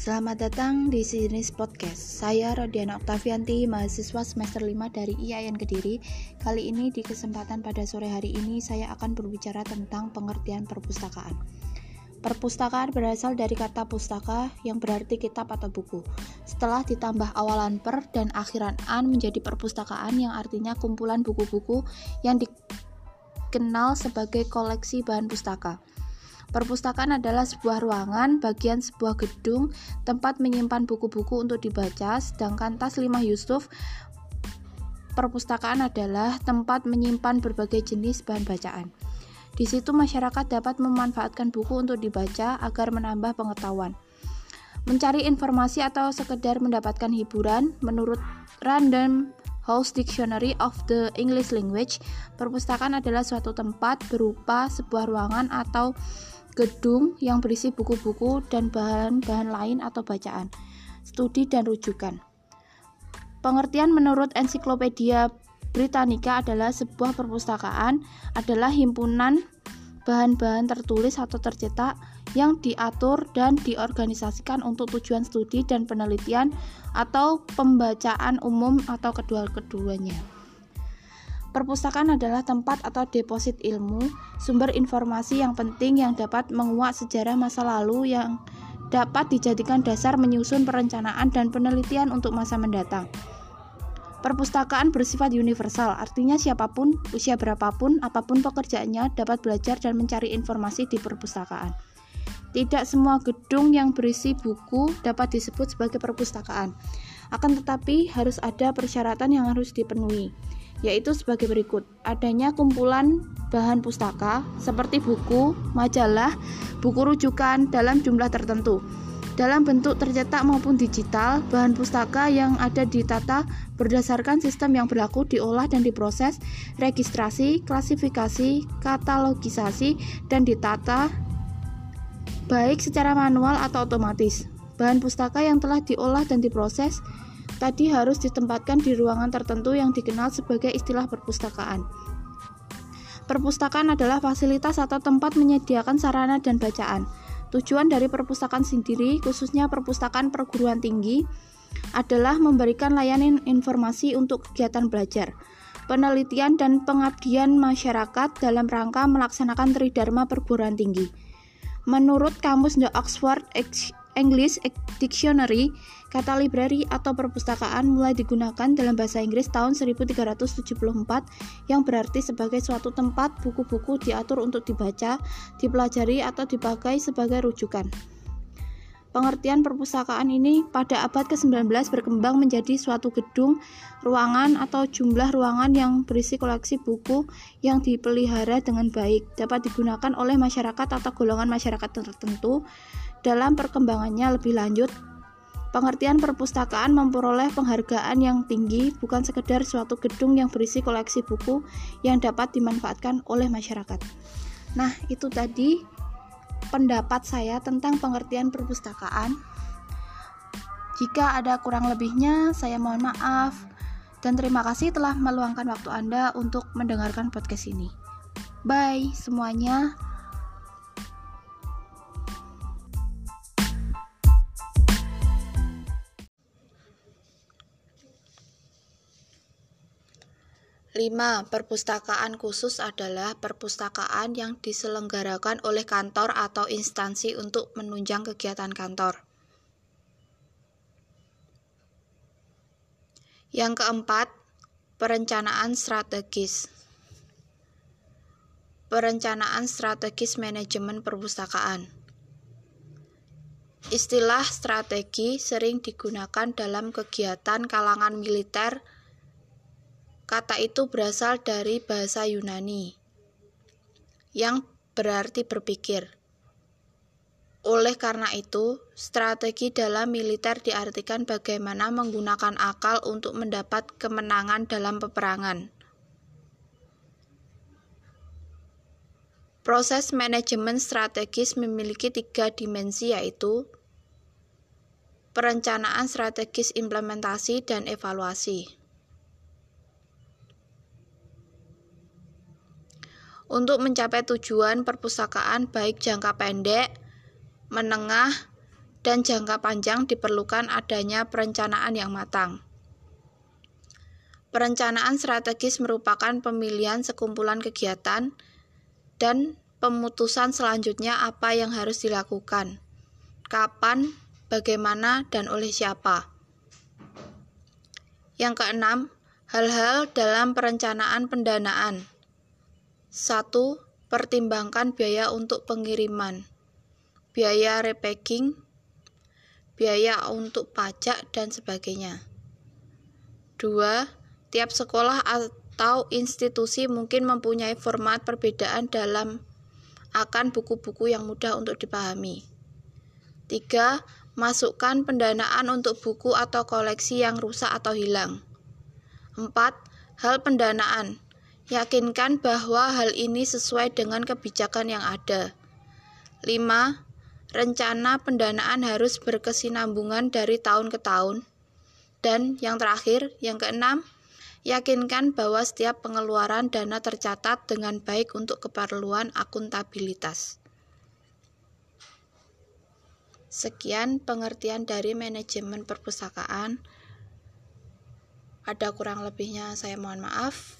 Selamat datang di Sinis Podcast. Saya Rodiana Oktavianti, mahasiswa semester 5 dari IAIN Kediri. Kali ini di kesempatan pada sore hari ini saya akan berbicara tentang pengertian perpustakaan. Perpustakaan berasal dari kata pustaka yang berarti kitab atau buku. Setelah ditambah awalan per dan akhiran an menjadi perpustakaan yang artinya kumpulan buku-buku yang dikenal sebagai koleksi bahan pustaka. Perpustakaan adalah sebuah ruangan, bagian sebuah gedung, tempat menyimpan buku-buku untuk dibaca, sedangkan tas Limah Yusuf perpustakaan adalah tempat menyimpan berbagai jenis bahan bacaan. Di situ masyarakat dapat memanfaatkan buku untuk dibaca agar menambah pengetahuan. Mencari informasi atau sekedar mendapatkan hiburan, menurut Random House Dictionary of the English Language, perpustakaan adalah suatu tempat berupa sebuah ruangan atau gedung yang berisi buku-buku dan bahan-bahan lain atau bacaan, studi dan rujukan. Pengertian menurut Ensiklopedia Britannica adalah sebuah perpustakaan adalah himpunan bahan-bahan tertulis atau tercetak yang diatur dan diorganisasikan untuk tujuan studi dan penelitian atau pembacaan umum atau kedua-keduanya. Perpustakaan adalah tempat atau deposit ilmu, sumber informasi yang penting yang dapat menguak sejarah masa lalu yang dapat dijadikan dasar menyusun perencanaan dan penelitian untuk masa mendatang. Perpustakaan bersifat universal, artinya siapa pun, usia berapapun, apa pun pekerjaannya dapat belajar dan mencari informasi di perpustakaan. Tidak semua gedung yang berisi buku dapat disebut sebagai perpustakaan. Akan tetapi harus ada persyaratan yang harus dipenuhi yaitu sebagai berikut: adanya kumpulan bahan pustaka seperti buku, majalah, buku rujukan dalam jumlah tertentu. Dalam bentuk tercetak maupun digital, bahan pustaka yang ada ditata berdasarkan sistem yang berlaku diolah dan diproses, registrasi, klasifikasi, katalogisasi, dan ditata baik secara manual atau otomatis. Bahan pustaka yang telah diolah dan diproses tadi harus ditempatkan di ruangan tertentu yang dikenal sebagai istilah perpustakaan. Perpustakaan adalah fasilitas atau tempat menyediakan sarana dan bacaan. Tujuan dari perpustakaan sendiri, khususnya perpustakaan perguruan tinggi, adalah memberikan layanan informasi untuk kegiatan belajar, penelitian dan pengabdian masyarakat dalam rangka melaksanakan tridharma perguruan tinggi. Menurut kamus The Oxford English Dictionary, kata library atau perpustakaan mulai digunakan dalam bahasa Inggris tahun 1374 yang berarti sebagai suatu tempat buku-buku diatur untuk dibaca, dipelajari atau dipakai sebagai rujukan. Pengertian perpustakaan ini pada abad ke-19 berkembang menjadi suatu gedung, ruangan atau jumlah ruangan yang berisi koleksi buku yang dipelihara dengan baik, dapat digunakan oleh masyarakat atau golongan masyarakat tertentu dalam perkembangannya lebih lanjut, pengertian perpustakaan memperoleh penghargaan yang tinggi bukan sekedar suatu gedung yang berisi koleksi buku yang dapat dimanfaatkan oleh masyarakat. Nah, itu tadi pendapat saya tentang pengertian perpustakaan. Jika ada kurang lebihnya, saya mohon maaf dan terima kasih telah meluangkan waktu Anda untuk mendengarkan podcast ini. Bye semuanya. 5. Perpustakaan khusus adalah perpustakaan yang diselenggarakan oleh kantor atau instansi untuk menunjang kegiatan kantor. Yang keempat, perencanaan strategis. Perencanaan strategis manajemen perpustakaan. Istilah strategi sering digunakan dalam kegiatan kalangan militer Kata itu berasal dari bahasa Yunani yang berarti berpikir. Oleh karena itu, strategi dalam militer diartikan bagaimana menggunakan akal untuk mendapat kemenangan dalam peperangan. Proses manajemen strategis memiliki tiga dimensi yaitu perencanaan strategis implementasi dan evaluasi. Untuk mencapai tujuan perpustakaan baik jangka pendek, menengah, dan jangka panjang diperlukan adanya perencanaan yang matang. Perencanaan strategis merupakan pemilihan sekumpulan kegiatan dan pemutusan selanjutnya apa yang harus dilakukan, kapan, bagaimana, dan oleh siapa. Yang keenam, hal-hal dalam perencanaan pendanaan. 1. Pertimbangkan biaya untuk pengiriman, biaya repacking, biaya untuk pajak, dan sebagainya. 2. Tiap sekolah atau institusi mungkin mempunyai format perbedaan dalam akan buku-buku yang mudah untuk dipahami. 3. Masukkan pendanaan untuk buku atau koleksi yang rusak atau hilang. 4. Hal pendanaan. Yakinkan bahwa hal ini sesuai dengan kebijakan yang ada. 5. Rencana pendanaan harus berkesinambungan dari tahun ke tahun. Dan yang terakhir, yang keenam, Yakinkan bahwa setiap pengeluaran dana tercatat dengan baik untuk keperluan akuntabilitas. Sekian pengertian dari manajemen perpustakaan. Ada kurang lebihnya saya mohon maaf.